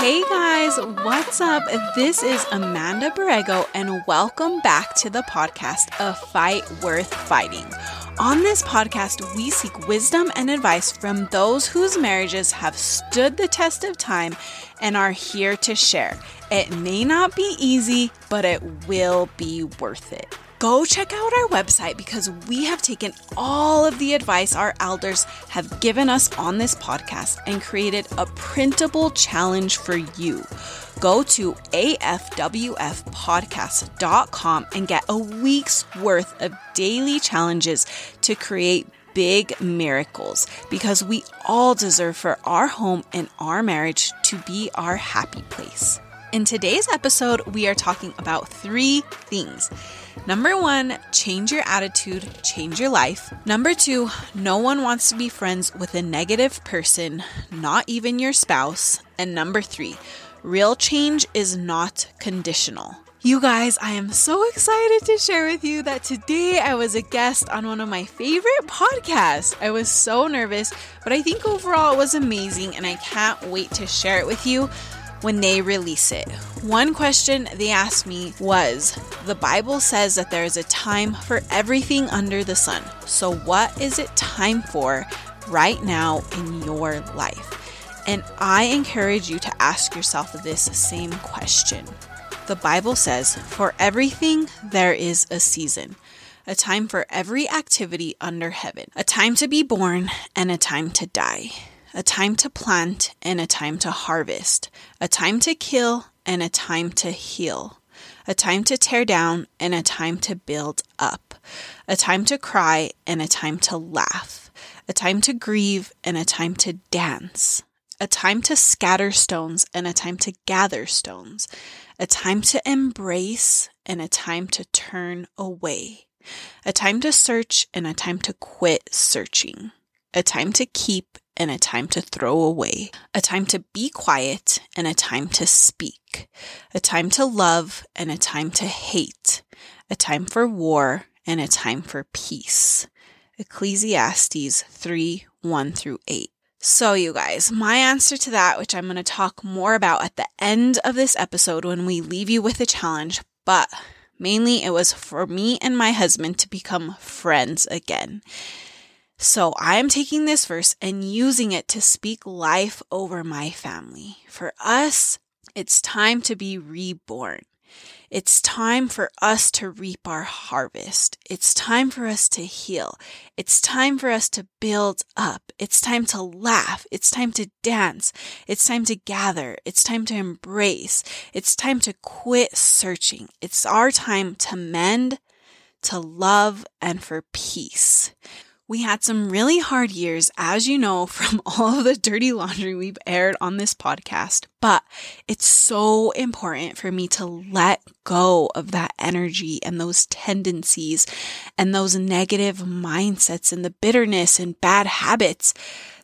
Hey guys, what's up? This is Amanda Borrego, and welcome back to the podcast, A Fight Worth Fighting. On this podcast, we seek wisdom and advice from those whose marriages have stood the test of time and are here to share. It may not be easy, but it will be worth it go check out our website because we have taken all of the advice our elders have given us on this podcast and created a printable challenge for you. Go to afwfpodcast.com and get a week's worth of daily challenges to create big miracles because we all deserve for our home and our marriage to be our happy place. In today's episode, we are talking about three things Number one, change your attitude, change your life. Number two, no one wants to be friends with a negative person, not even your spouse. And number three, real change is not conditional. You guys, I am so excited to share with you that today I was a guest on one of my favorite podcasts. I was so nervous, but I think overall it was amazing and I can't wait to share it with you when they release it. One question they asked me was The Bible says that there is a time for everything under the sun. So, what is it time for right now in your life? And I encourage you to ask yourself this same question. The Bible says, For everything there is a season, a time for every activity under heaven, a time to be born and a time to die a time to plant and a time to harvest, a time to kill and a time to heal, a time to tear down and a time to build up, a time to cry and a time to laugh, a time to grieve and a time to dance, a time to scatter stones and a time to gather stones, a time to embrace and a time to turn away, a time to search and a time to quit searching, a time to keep and a time to throw away, a time to be quiet and a time to speak, a time to love and a time to hate, a time for war and a time for peace. Ecclesiastes 3 1 through 8. So, you guys, my answer to that, which I'm going to talk more about at the end of this episode when we leave you with a challenge, but mainly it was for me and my husband to become friends again. So I am taking this verse and using it to speak life over my family. For us, it's time to be reborn. It's time for us to reap our harvest. It's time for us to heal. It's time for us to build up. It's time to laugh. It's time to dance. It's time to gather. It's time to embrace. It's time to quit searching. It's our time to mend, to love, and for peace. We had some really hard years, as you know, from all of the dirty laundry we've aired on this podcast, but it's so important for me to let go of that energy and those tendencies and those negative mindsets and the bitterness and bad habits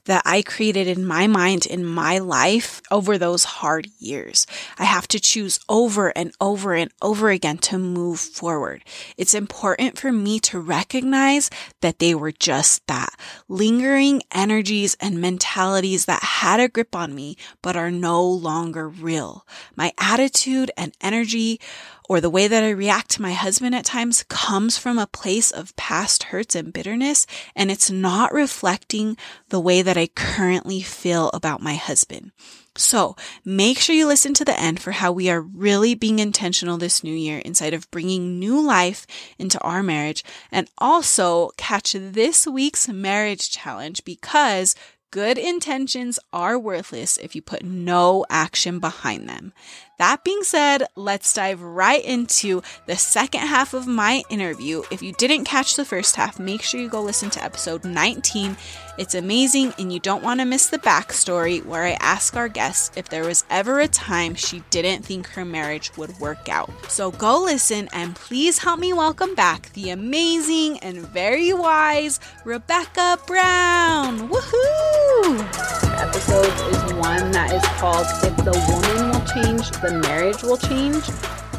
that I created in my mind, in my life over those hard years. I have to choose over and over and over again to move forward. It's important for me to recognize that they were just that lingering energies and mentalities that had a grip on me, but are no longer real. My attitude and energy or the way that I react to my husband at times comes from a place of past hurts and bitterness, and it's not reflecting the way that I currently feel about my husband. So make sure you listen to the end for how we are really being intentional this new year inside of bringing new life into our marriage and also catch this week's marriage challenge because good intentions are worthless if you put no action behind them. That being said, let's dive right into the second half of my interview. If you didn't catch the first half, make sure you go listen to episode 19. It's amazing, and you don't want to miss the backstory where I ask our guest if there was ever a time she didn't think her marriage would work out. So go listen, and please help me welcome back the amazing and very wise Rebecca Brown. Woohoo! Episode is one that is called If the Woman Will Change, the marriage will change.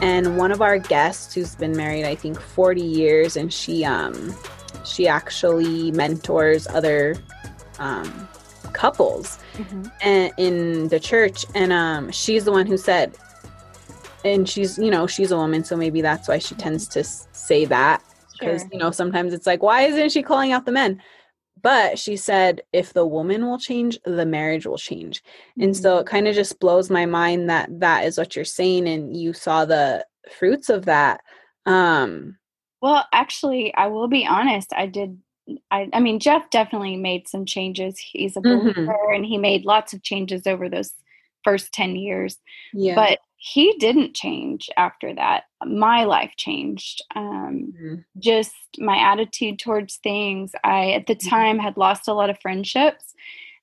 And one of our guests who's been married, I think, 40 years, and she um she actually mentors other um, couples mm-hmm. and in the church and um she's the one who said and she's you know she's a woman so maybe that's why she tends to say that because sure. you know sometimes it's like why isn't she calling out the men but she said if the woman will change the marriage will change mm-hmm. and so it mm-hmm. kind of just blows my mind that that is what you're saying and you saw the fruits of that um well actually i will be honest i did I, I mean jeff definitely made some changes he's a mm-hmm. believer mm-hmm. and he made lots of changes over those first 10 years yeah. but he didn't change after that. My life changed. Um, mm-hmm. Just my attitude towards things. I, at the mm-hmm. time, had lost a lot of friendships.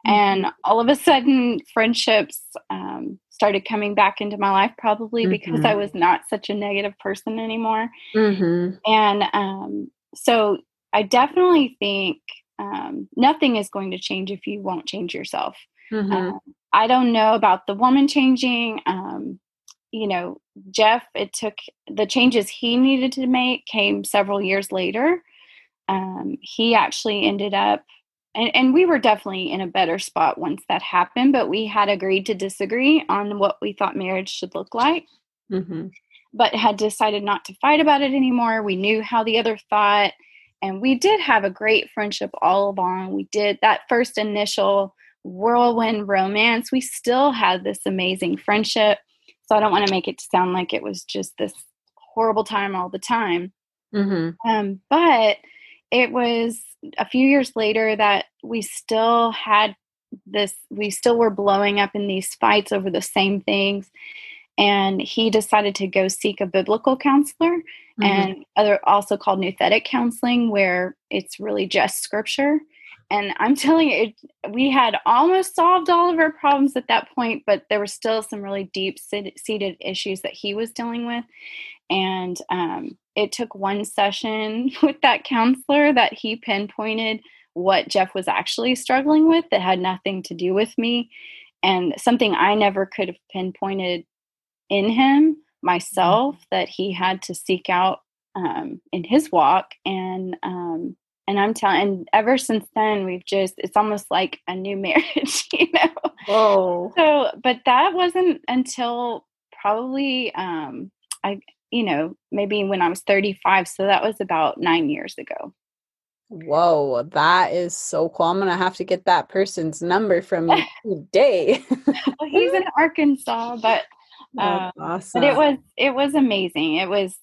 Mm-hmm. And all of a sudden, friendships um, started coming back into my life, probably because I mm-hmm. was not such a negative person anymore. Mm-hmm. And um, so I definitely think um, nothing is going to change if you won't change yourself. Uh, I don't know about the woman changing. Um, you know, Jeff, it took the changes he needed to make came several years later. Um, he actually ended up, and, and we were definitely in a better spot once that happened, but we had agreed to disagree on what we thought marriage should look like. Mm-hmm. But had decided not to fight about it anymore. We knew how the other thought, and we did have a great friendship all along. We did that first initial whirlwind romance. We still had this amazing friendship so I don't want to make it sound like it was just this horrible time all the time. Mm-hmm. Um, but it was a few years later that we still had this, we still were blowing up in these fights over the same things. And he decided to go seek a biblical counselor mm-hmm. and other also called nouthetic counseling, where it's really just scripture. And I'm telling you, it, we had almost solved all of our problems at that point, but there were still some really deep seated issues that he was dealing with. And um, it took one session with that counselor that he pinpointed what Jeff was actually struggling with that had nothing to do with me and something I never could have pinpointed in him myself mm-hmm. that he had to seek out um, in his walk. And um, and I'm telling, and ever since then, we've just, it's almost like a new marriage, you know? Whoa. So, but that wasn't until probably, um, I, you know, maybe when I was 35. So that was about nine years ago. Whoa, that is so cool. I'm going to have to get that person's number from today. well, he's in Arkansas, but, um, awesome. but it was, it was amazing. It was,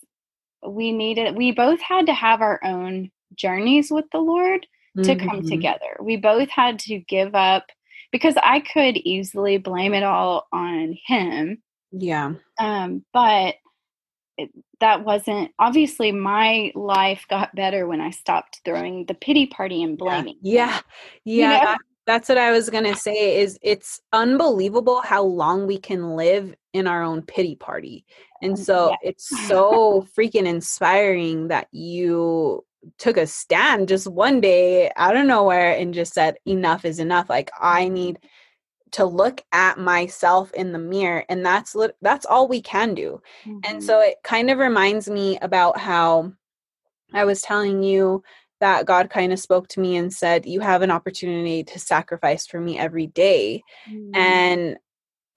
we needed, we both had to have our own journeys with the Lord to mm-hmm. come together. We both had to give up because I could easily blame it all on him. Yeah. Um, but it, that wasn't obviously my life got better when I stopped throwing the pity party and blaming. Yeah. Yeah. yeah you know? that's what I was going to say is it's unbelievable how long we can live in our own pity party. And so yeah. it's so freaking inspiring that you took a stand just one day out of nowhere and just said enough is enough like i need to look at myself in the mirror and that's that's all we can do mm-hmm. and so it kind of reminds me about how i was telling you that god kind of spoke to me and said you have an opportunity to sacrifice for me every day. Mm-hmm. and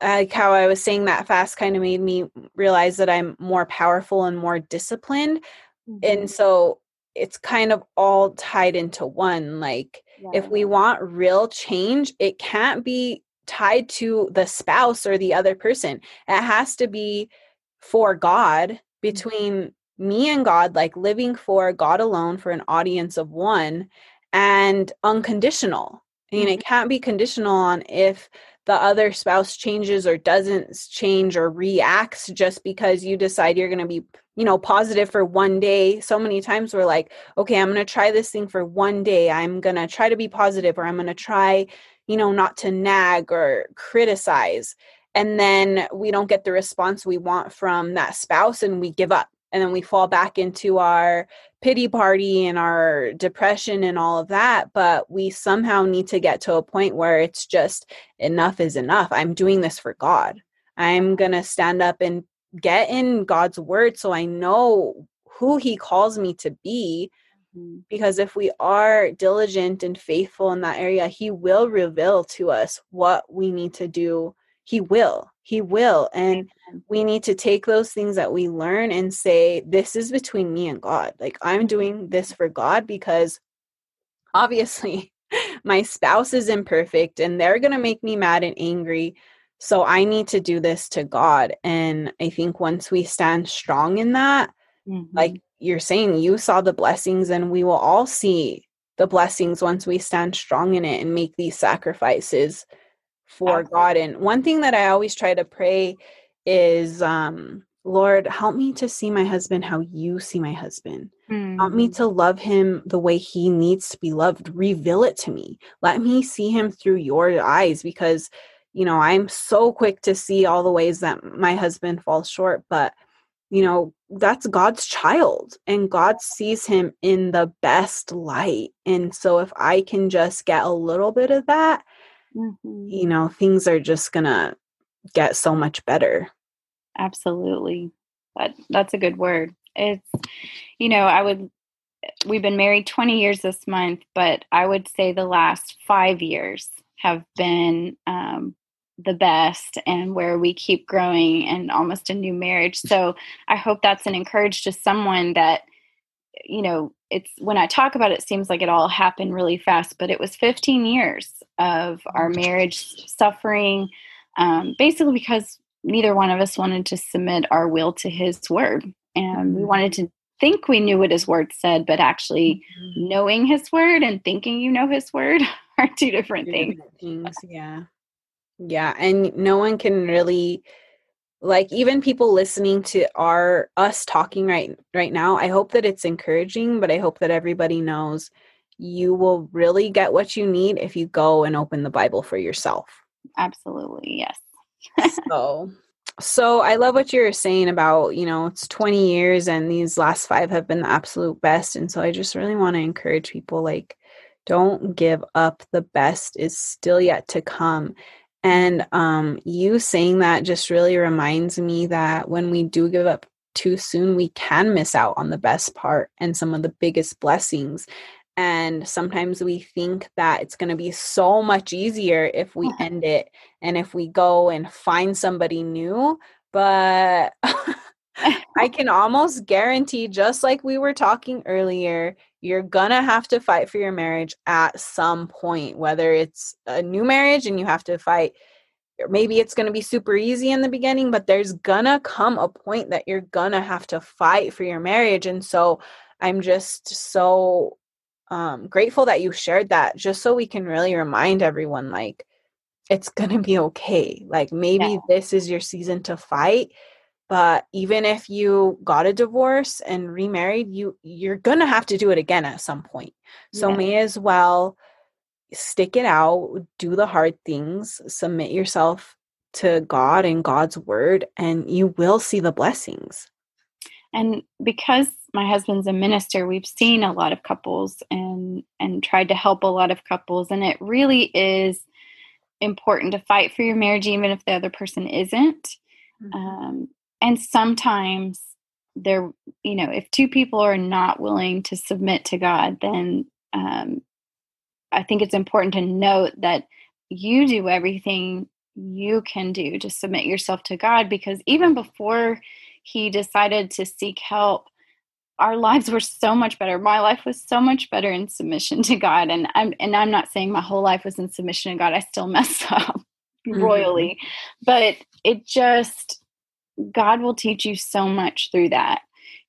like how i was saying that fast kind of made me realize that i'm more powerful and more disciplined mm-hmm. and so it's kind of all tied into one like yeah. if we want real change it can't be tied to the spouse or the other person it has to be for god mm-hmm. between me and god like living for god alone for an audience of one and unconditional I mean, mm-hmm. it can't be conditional on if the other spouse changes or doesn't change or reacts just because you decide you're going to be you know positive for one day so many times we're like okay i'm going to try this thing for one day. I'm going to try to be positive or i'm going to try you know not to nag or criticize. And then we don't get the response we want from that spouse and we give up. And then we fall back into our pity party and our depression and all of that but we somehow need to get to a point where it's just enough is enough. I'm doing this for god. I'm going to stand up and get in God's word so I know who he calls me to be mm-hmm. because if we are diligent and faithful in that area he will reveal to us what we need to do. He will. He will. And we need to take those things that we learn and say this is between me and god. Like i'm doing this for god because obviously my spouse is imperfect and they're going to make me mad and angry so i need to do this to god and i think once we stand strong in that mm-hmm. like you're saying you saw the blessings and we will all see the blessings once we stand strong in it and make these sacrifices for Absolutely. God. And one thing that I always try to pray is um Lord, help me to see my husband how you see my husband. Mm. Help me mm. to love him the way he needs to be loved. Reveal it to me. Let me see him through your eyes because, you know, I'm so quick to see all the ways that my husband falls short, but, you know, that's God's child and God sees him in the best light. And so if I can just get a little bit of that, mm-hmm. you know, things are just going to get so much better. Absolutely. That that's a good word. It's you know, I would we've been married 20 years this month, but I would say the last 5 years have been um, the best and where we keep growing and almost a new marriage. So I hope that's an encourage to someone that you know, it's when I talk about it, it seems like it all happened really fast, but it was 15 years of our mm. marriage suffering, um, basically because neither one of us wanted to submit our will to his word. And we wanted to think we knew what his word said, but actually mm-hmm. knowing his word and thinking you know his word are two different two things. Different things. Yeah. Yeah. And no one can really like even people listening to our us talking right right now i hope that it's encouraging but i hope that everybody knows you will really get what you need if you go and open the bible for yourself absolutely yes so so i love what you're saying about you know it's 20 years and these last five have been the absolute best and so i just really want to encourage people like don't give up the best is still yet to come and um, you saying that just really reminds me that when we do give up too soon, we can miss out on the best part and some of the biggest blessings. And sometimes we think that it's going to be so much easier if we end it and if we go and find somebody new. But I can almost guarantee, just like we were talking earlier, you're gonna have to fight for your marriage at some point, whether it's a new marriage and you have to fight. Maybe it's going to be super easy in the beginning, but there's gonna come a point that you're gonna have to fight for your marriage. And so I'm just so um, grateful that you shared that, just so we can really remind everyone like, it's gonna be okay. Like, maybe yeah. this is your season to fight but even if you got a divorce and remarried you you're gonna have to do it again at some point so yeah. may as well stick it out do the hard things submit yourself to god and god's word and you will see the blessings and because my husband's a minister we've seen a lot of couples and and tried to help a lot of couples and it really is important to fight for your marriage even if the other person isn't mm-hmm. um, and sometimes there you know if two people are not willing to submit to god then um, i think it's important to note that you do everything you can do to submit yourself to god because even before he decided to seek help our lives were so much better my life was so much better in submission to god and i'm and i'm not saying my whole life was in submission to god i still mess up mm-hmm. royally but it just God will teach you so much through that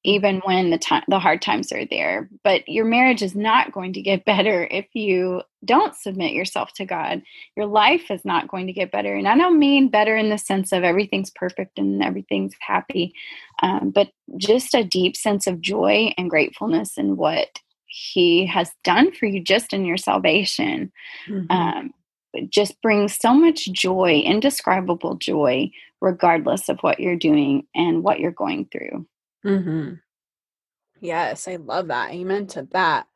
even when the time the hard times are there but your marriage is not going to get better if you don't submit yourself to god your life is not going to get better and i don't mean better in the sense of everything's perfect and everything's happy um, but just a deep sense of joy and gratefulness in what he has done for you just in your salvation mm-hmm. um, just brings so much joy indescribable joy regardless of what you're doing and what you're going through. Mm-hmm. Yes, I love that. Amen to that.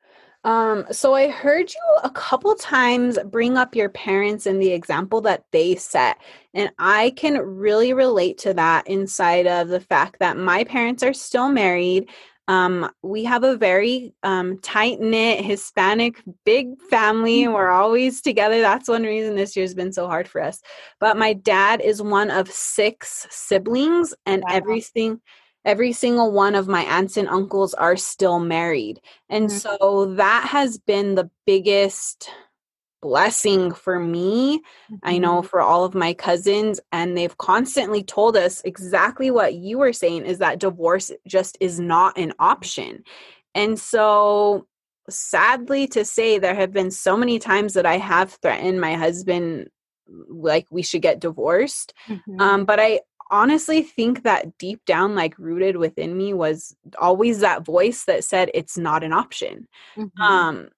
Um, so I heard you a couple times bring up your parents and the example that they set. And I can really relate to that inside of the fact that my parents are still married. Um, we have a very um, tight knit Hispanic big family. Mm-hmm. We're always together. That's one reason this year's been so hard for us. But my dad is one of six siblings, and wow. everything every single one of my aunts and uncles are still married. And mm-hmm. so that has been the biggest blessing for me. Mm-hmm. I know mm-hmm. for all of my cousins, and they've constantly told us exactly what you were saying is that divorce just is not an option. And so, sadly to say, there have been so many times that I have threatened my husband like we should get divorced. Mm-hmm. Um, but I honestly think that deep down, like rooted within me, was always that voice that said it's not an option. Mm-hmm. Um,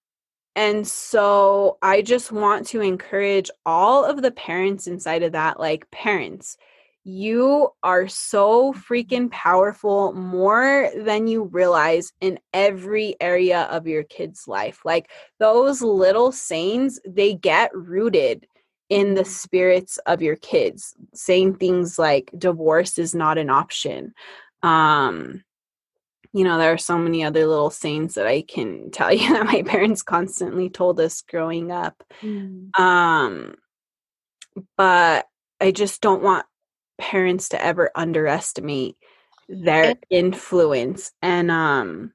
and so I just want to encourage all of the parents inside of that, like parents, you are so freaking powerful more than you realize in every area of your kid's life. Like those little sayings, they get rooted in the spirits of your kids, saying things like divorce is not an option. Um, you know, there are so many other little sayings that I can tell you that my parents constantly told us growing up. Mm. Um, but I just don't want parents to ever underestimate their influence. And um,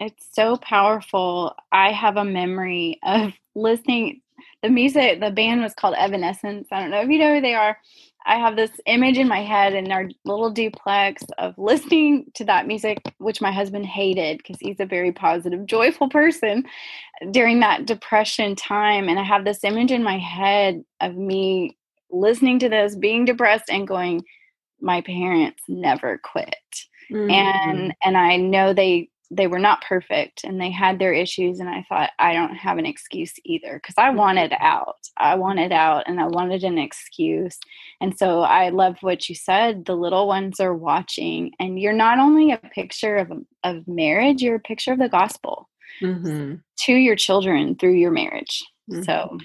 it's so powerful. I have a memory of listening. The music, the band was called Evanescence. I don't know if you know who they are. I have this image in my head in our little duplex of listening to that music, which my husband hated because he's a very positive, joyful person during that depression time. And I have this image in my head of me listening to this, being depressed, and going, My parents never quit. Mm-hmm. And and I know they they were not perfect and they had their issues and i thought i don't have an excuse either because i wanted out i wanted out and i wanted an excuse and so i love what you said the little ones are watching and you're not only a picture of, of marriage you're a picture of the gospel mm-hmm. to your children through your marriage mm-hmm. so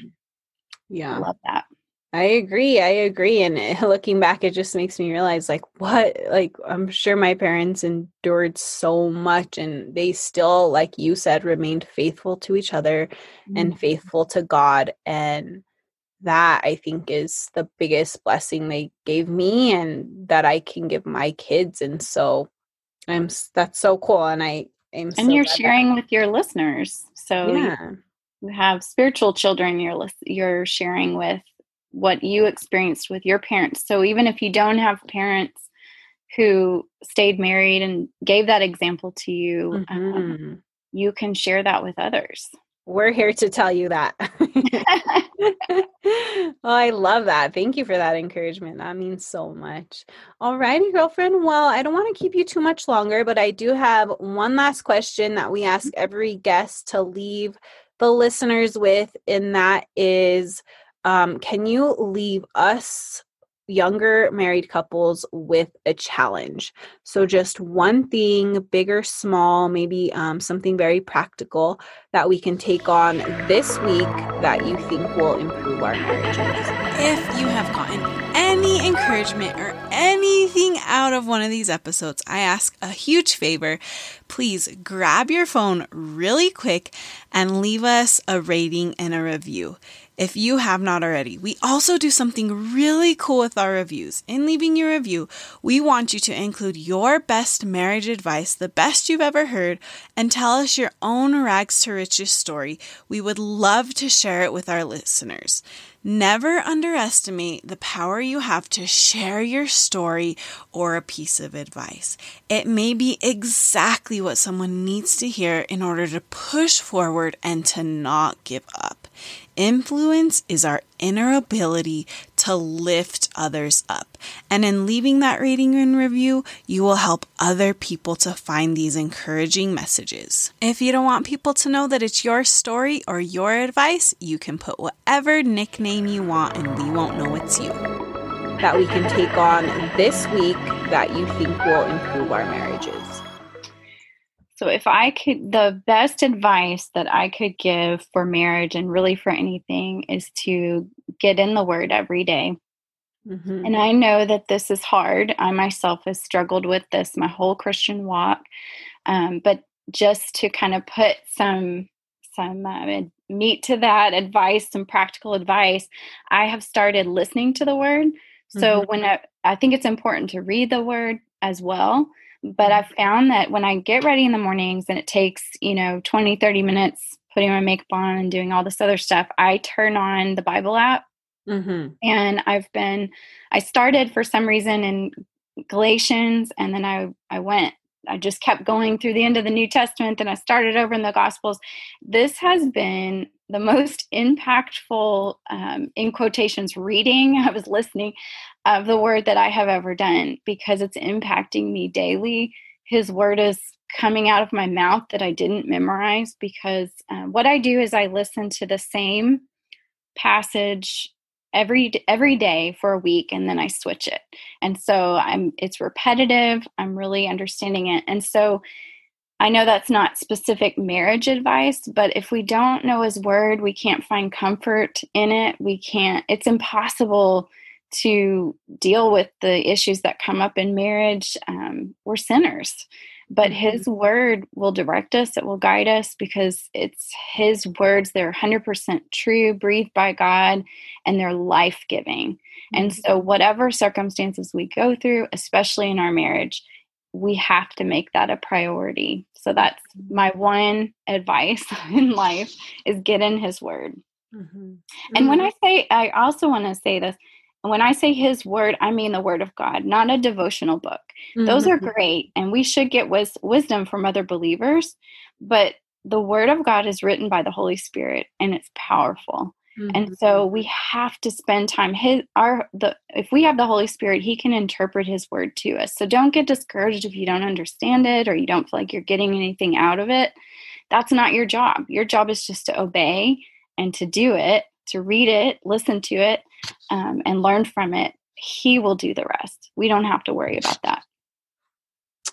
yeah I love that I agree. I agree. And looking back, it just makes me realize like what, like, I'm sure my parents endured so much and they still, like you said, remained faithful to each other mm-hmm. and faithful to God. And that I think is the biggest blessing they gave me and that I can give my kids. And so I'm, that's so cool. And I, am and you're sharing with your listeners. So yeah. you have spiritual children you're, you're sharing with what you experienced with your parents. So even if you don't have parents who stayed married and gave that example to you, um, mm-hmm. um, you can share that with others. We're here to tell you that. oh, I love that. Thank you for that encouragement. That means so much. All righty, girlfriend. Well, I don't want to keep you too much longer, but I do have one last question that we ask every guest to leave the listeners with, and that is um, can you leave us younger married couples with a challenge. So, just one thing, big or small, maybe um, something very practical that we can take on this week that you think will improve our marriages. If you have gotten any encouragement or anything out of one of these episodes, I ask a huge favor. Please grab your phone really quick and leave us a rating and a review if you have not already. We also do something really cool with our reviews. In leaving your review, we want you to include your best marriage advice, the best you've ever heard, and tell us your own rags to riches story. We would love to share it with our listeners. Never underestimate the power you have to share your story or a piece of advice. It may be exactly what someone needs to hear in order to push forward and to not give up. Influence is our inner ability to lift others up. And in leaving that rating and review, you will help other people to find these encouraging messages. If you don't want people to know that it's your story or your advice, you can put whatever nickname you want and we won't know it's you. That we can take on this week that you think will improve our marriages. So, if I could, the best advice that I could give for marriage and really for anything is to get in the word every day. Mm-hmm. And I know that this is hard. I myself have struggled with this my whole Christian walk. Um, but just to kind of put some some uh, meat to that advice, some practical advice, I have started listening to the word. So mm-hmm. when I, I think it's important to read the word as well. But I've found that when I get ready in the mornings and it takes, you know, 20, 30 minutes putting my makeup on and doing all this other stuff, I turn on the Bible app. Mm-hmm. And I've been, I started for some reason in Galatians and then I, I went I just kept going through the end of the New Testament and I started over in the Gospels. This has been the most impactful, um, in quotations, reading, I was listening of the word that I have ever done because it's impacting me daily. His word is coming out of my mouth that I didn't memorize because uh, what I do is I listen to the same passage every every day for a week and then I switch it. And so I'm it's repetitive. I'm really understanding it. And so I know that's not specific marriage advice, but if we don't know his word, we can't find comfort in it. We can't it's impossible to deal with the issues that come up in marriage. Um, we're sinners but mm-hmm. his word will direct us it will guide us because it's his words they're 100% true breathed by god and they're life-giving mm-hmm. and so whatever circumstances we go through especially in our marriage we have to make that a priority so that's mm-hmm. my one advice in life is get in his word mm-hmm. and when mm-hmm. i say i also want to say this when I say his word, I mean the word of God, not a devotional book. Mm-hmm. Those are mm-hmm. great, and we should get wis- wisdom from other believers, but the word of God is written by the Holy Spirit and it's powerful. Mm-hmm. And so we have to spend time his our the if we have the Holy Spirit, he can interpret his word to us. So don't get discouraged if you don't understand it or you don't feel like you're getting anything out of it. That's not your job. Your job is just to obey and to do it, to read it, listen to it, um, and learn from it, He will do the rest. We don't have to worry about that.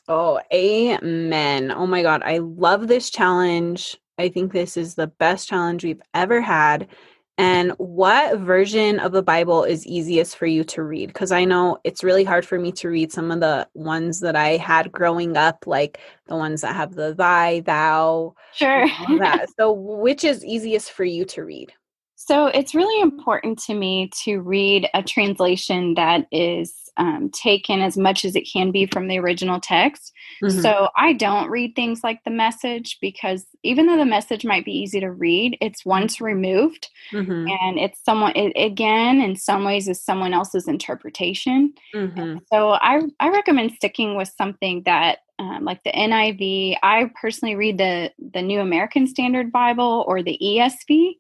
Oh, amen. Oh my God. I love this challenge. I think this is the best challenge we've ever had. And what version of the Bible is easiest for you to read? Because I know it's really hard for me to read some of the ones that I had growing up, like the ones that have the thy, thou. Sure. that. So, which is easiest for you to read? So it's really important to me to read a translation that is um, taken as much as it can be from the original text. Mm-hmm. So I don't read things like the message because even though the message might be easy to read, it's once removed mm-hmm. and it's someone, it, again, in some ways, is someone else's interpretation. Mm-hmm. So I, I recommend sticking with something that um, like the NIV. I personally read the the New American Standard Bible or the ESV.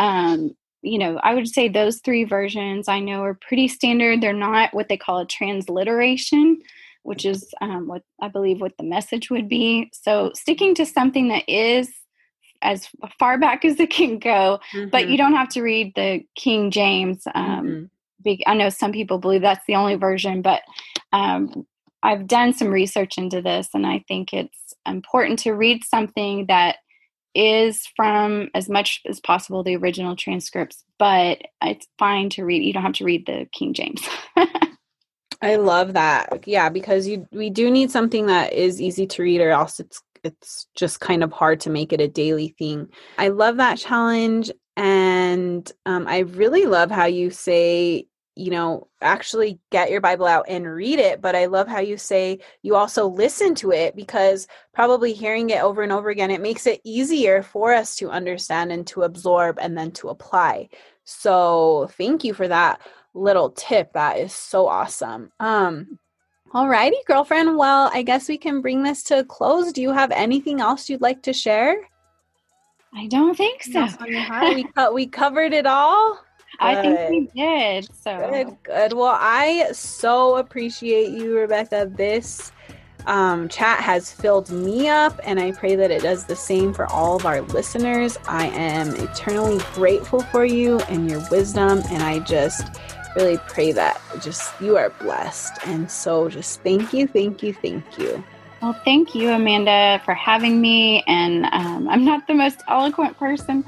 Um, you know, I would say those three versions I know are pretty standard. They're not what they call a transliteration, which is um, what I believe what the message would be. So sticking to something that is as far back as it can go, mm-hmm. but you mm-hmm. don't have to read the King James. Um, mm-hmm. I know some people believe that's the only version, but um, I've done some research into this, and I think it's important to read something that is from as much as possible the original transcripts, but it's fine to read. You don't have to read the King James. I love that. Yeah, because you we do need something that is easy to read or else it's it's just kind of hard to make it a daily thing. I love that challenge and um, I really love how you say you know, actually get your Bible out and read it. But I love how you say you also listen to it because probably hearing it over and over again, it makes it easier for us to understand and to absorb and then to apply. So thank you for that little tip. That is so awesome. Um, Alrighty, girlfriend. Well, I guess we can bring this to a close. Do you have anything else you'd like to share? I don't think so. we, we covered it all. I think we did. So good, good. Well, I so appreciate you, Rebecca. This um, chat has filled me up, and I pray that it does the same for all of our listeners. I am eternally grateful for you and your wisdom, and I just really pray that just you are blessed. And so, just thank you, thank you, thank you. Well, thank you, Amanda, for having me. And um, I'm not the most eloquent person,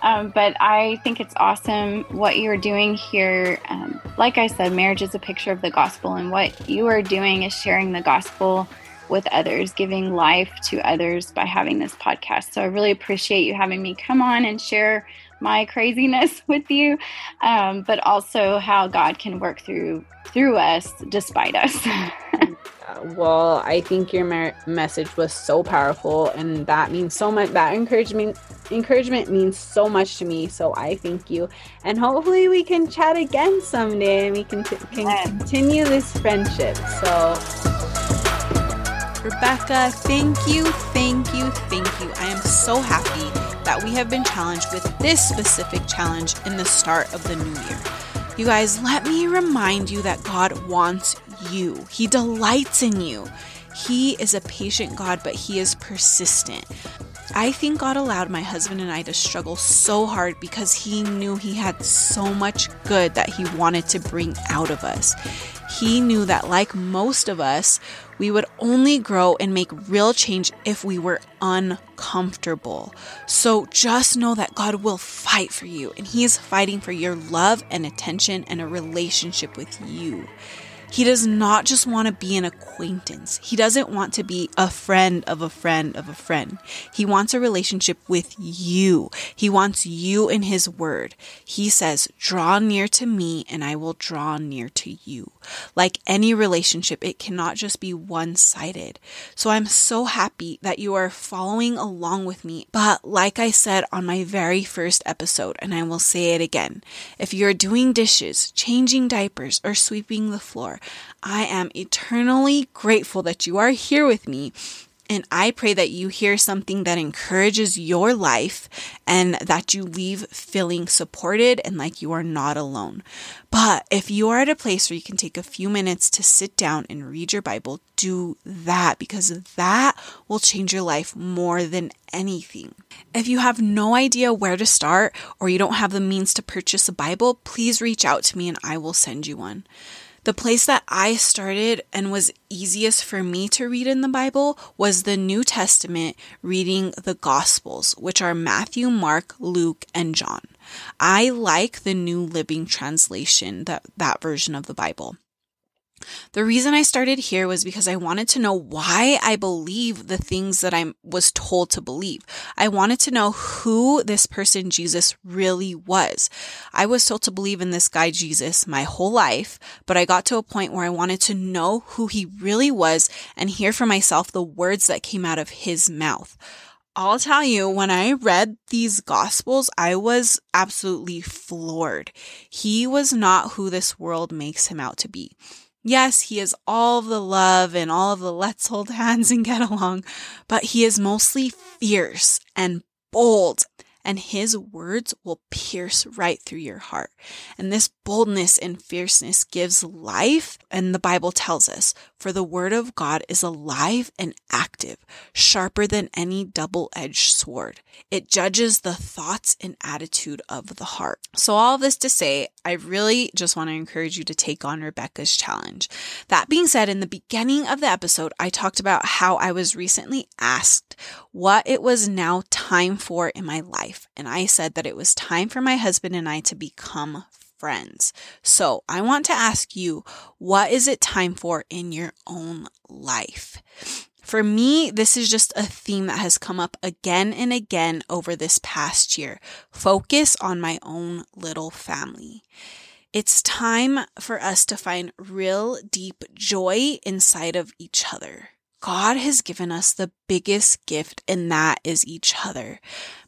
um, but I think it's awesome what you're doing here. Um, like I said, marriage is a picture of the gospel, and what you are doing is sharing the gospel with others, giving life to others by having this podcast. So I really appreciate you having me come on and share my craziness with you, um, but also how God can work through through us despite us. well, I think your mer- message was so powerful, and that means so much. That encouragement encouragement means so much to me. So I thank you, and hopefully we can chat again someday, and we can, t- can yes. continue this friendship. So. Rebecca, thank you, thank you, thank you. I am so happy that we have been challenged with this specific challenge in the start of the new year. You guys, let me remind you that God wants you, He delights in you. He is a patient God, but He is persistent. I think God allowed my husband and I to struggle so hard because He knew He had so much good that He wanted to bring out of us. He knew that, like most of us, we would only grow and make real change if we were uncomfortable. So just know that God will fight for you, and He is fighting for your love and attention and a relationship with you. He does not just want to be an acquaintance. He doesn't want to be a friend of a friend of a friend. He wants a relationship with you. He wants you in His Word. He says, Draw near to me, and I will draw near to you. Like any relationship, it cannot just be one sided. So I'm so happy that you are following along with me. But like I said on my very first episode, and I will say it again if you're doing dishes, changing diapers, or sweeping the floor, I am eternally grateful that you are here with me. And I pray that you hear something that encourages your life and that you leave feeling supported and like you are not alone. But if you are at a place where you can take a few minutes to sit down and read your Bible, do that because that will change your life more than anything. If you have no idea where to start or you don't have the means to purchase a Bible, please reach out to me and I will send you one. The place that I started and was easiest for me to read in the Bible was the New Testament, reading the Gospels, which are Matthew, Mark, Luke, and John. I like the New Living Translation, that, that version of the Bible. The reason I started here was because I wanted to know why I believe the things that I was told to believe. I wanted to know who this person Jesus really was. I was told to believe in this guy Jesus my whole life, but I got to a point where I wanted to know who he really was and hear for myself the words that came out of his mouth. I'll tell you, when I read these gospels, I was absolutely floored. He was not who this world makes him out to be. Yes, he is all of the love and all of the let's hold hands and get along, but he is mostly fierce and bold and his words will pierce right through your heart. And this boldness and fierceness gives life. And the Bible tells us, for the word of God is alive and active, sharper than any double edged sword. It judges the thoughts and attitude of the heart. So, all this to say, I really just want to encourage you to take on Rebecca's challenge. That being said, in the beginning of the episode, I talked about how I was recently asked what it was now time for in my life life. And I said that it was time for my husband and I to become friends. So I want to ask you, what is it time for in your own life? For me, this is just a theme that has come up again and again over this past year. Focus on my own little family. It's time for us to find real deep joy inside of each other. God has given us the biggest gift, and that is each other.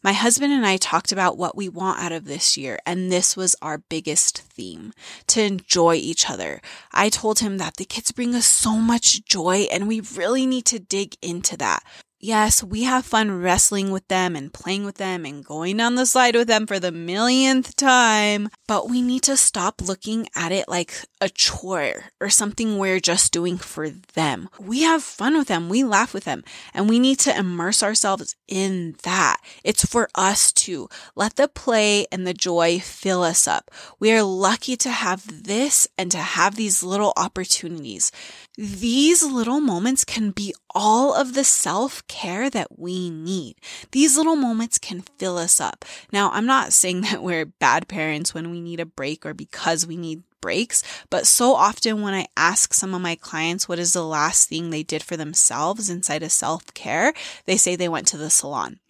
My husband and I talked about what we want out of this year, and this was our biggest theme to enjoy each other. I told him that the kids bring us so much joy, and we really need to dig into that. Yes, we have fun wrestling with them and playing with them and going down the slide with them for the millionth time, but we need to stop looking at it like a chore or something we're just doing for them. We have fun with them, we laugh with them, and we need to immerse ourselves in that. It's for us to let the play and the joy fill us up. We are lucky to have this and to have these little opportunities. These little moments can be all of the self care that we need. These little moments can fill us up. Now, I'm not saying that we're bad parents when we need a break or because we need breaks. But so often when I ask some of my clients what is the last thing they did for themselves inside of self care, they say they went to the salon.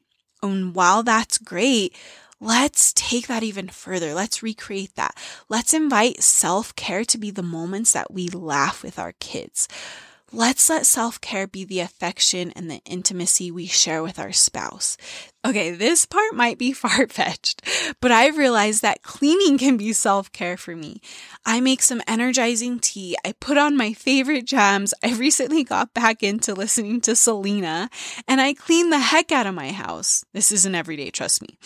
And while that's great, let's take that even further. Let's recreate that. Let's invite self care to be the moments that we laugh with our kids. Let's let self care be the affection and the intimacy we share with our spouse. Okay, this part might be far fetched, but I've realized that cleaning can be self care for me. I make some energizing tea. I put on my favorite jams. I recently got back into listening to Selena and I clean the heck out of my house. This isn't everyday, trust me.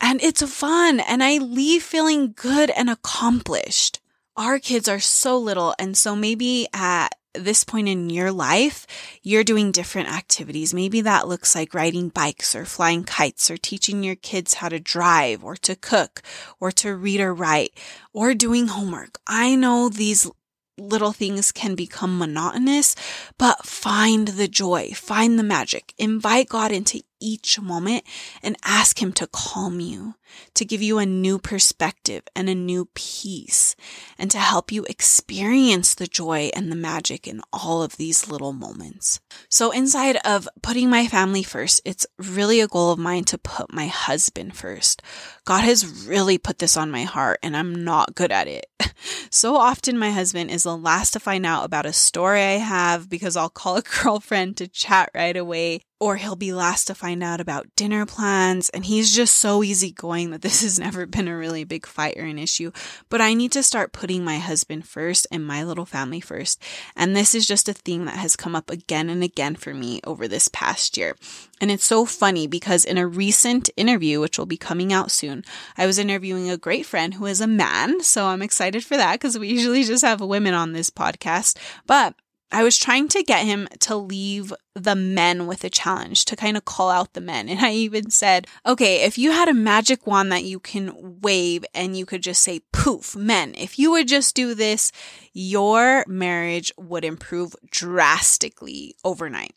And it's fun and I leave feeling good and accomplished. Our kids are so little and so maybe at this point in your life, you're doing different activities. Maybe that looks like riding bikes or flying kites or teaching your kids how to drive or to cook or to read or write or doing homework. I know these little things can become monotonous, but find the joy, find the magic, invite God into each moment and ask Him to calm you, to give you a new perspective and a new peace, and to help you experience the joy and the magic in all of these little moments. So, inside of putting my family first, it's really a goal of mine to put my husband first. God has really put this on my heart, and I'm not good at it. So often, my husband is the last to find out about a story I have because I'll call a girlfriend to chat right away or he'll be last to find out about dinner plans. And he's just so easygoing that this has never been a really big fight or an issue. But I need to start putting my husband first and my little family first. And this is just a theme that has come up again and again for me over this past year. And it's so funny because in a recent interview, which will be coming out soon, I was interviewing a great friend who is a man. So I'm excited for that because we usually just have women on this podcast. But I was trying to get him to leave the men with a challenge to kind of call out the men. And I even said, okay, if you had a magic wand that you can wave and you could just say, poof, men, if you would just do this, your marriage would improve drastically overnight.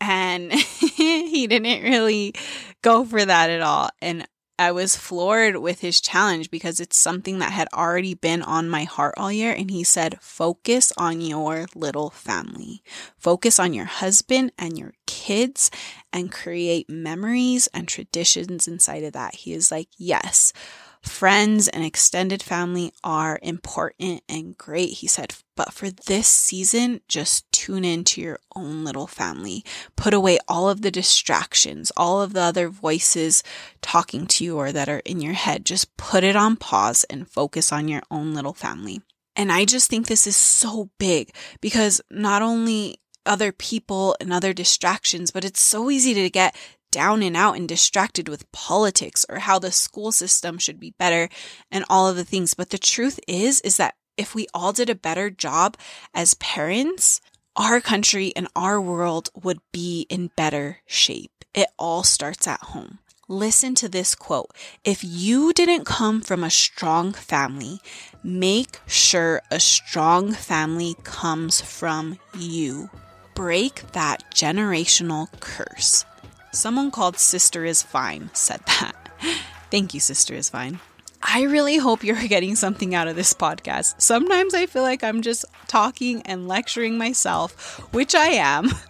And he didn't really go for that at all. And I was floored with his challenge because it's something that had already been on my heart all year. And he said, focus on your little family, focus on your husband and your kids and create memories and traditions inside of that. He is like, yes, Friends and extended family are important and great, he said. But for this season, just tune into your own little family. Put away all of the distractions, all of the other voices talking to you or that are in your head. Just put it on pause and focus on your own little family. And I just think this is so big because not only other people and other distractions, but it's so easy to get down and out and distracted with politics or how the school system should be better and all of the things. But the truth is, is that if we all did a better job as parents, our country and our world would be in better shape. It all starts at home. Listen to this quote. If you didn't come from a strong family, make sure a strong family comes from you. Break that generational curse. Someone called Sister is Fine said that. Thank you, Sister is Fine. I really hope you're getting something out of this podcast. Sometimes I feel like I'm just talking and lecturing myself, which I am.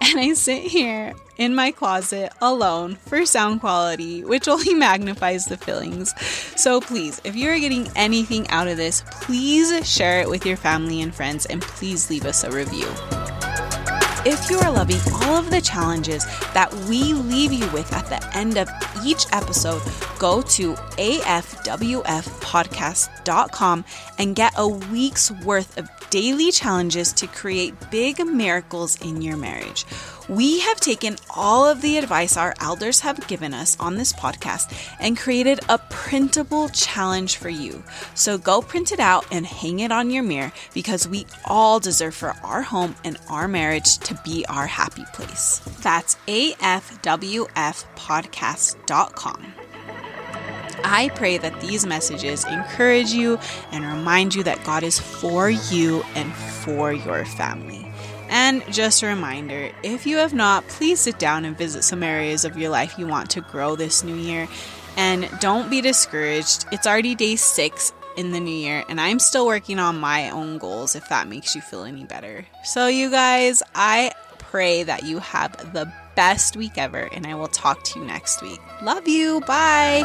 And I sit here in my closet alone for sound quality, which only magnifies the feelings. So please, if you're getting anything out of this, please share it with your family and friends and please leave us a review. If you are loving all of the challenges that we leave you with at the end of each episode, go to afwfpodcast.com and get a week's worth of daily challenges to create big miracles in your marriage. We have taken all of the advice our elders have given us on this podcast and created a printable challenge for you. So go print it out and hang it on your mirror because we all deserve for our home and our marriage to be our happy place. That's afwfpodcast.com. I pray that these messages encourage you and remind you that God is for you and for your family. And just a reminder if you have not, please sit down and visit some areas of your life you want to grow this new year. And don't be discouraged. It's already day six in the new year, and I'm still working on my own goals if that makes you feel any better. So, you guys, I pray that you have the best week ever, and I will talk to you next week. Love you. Bye.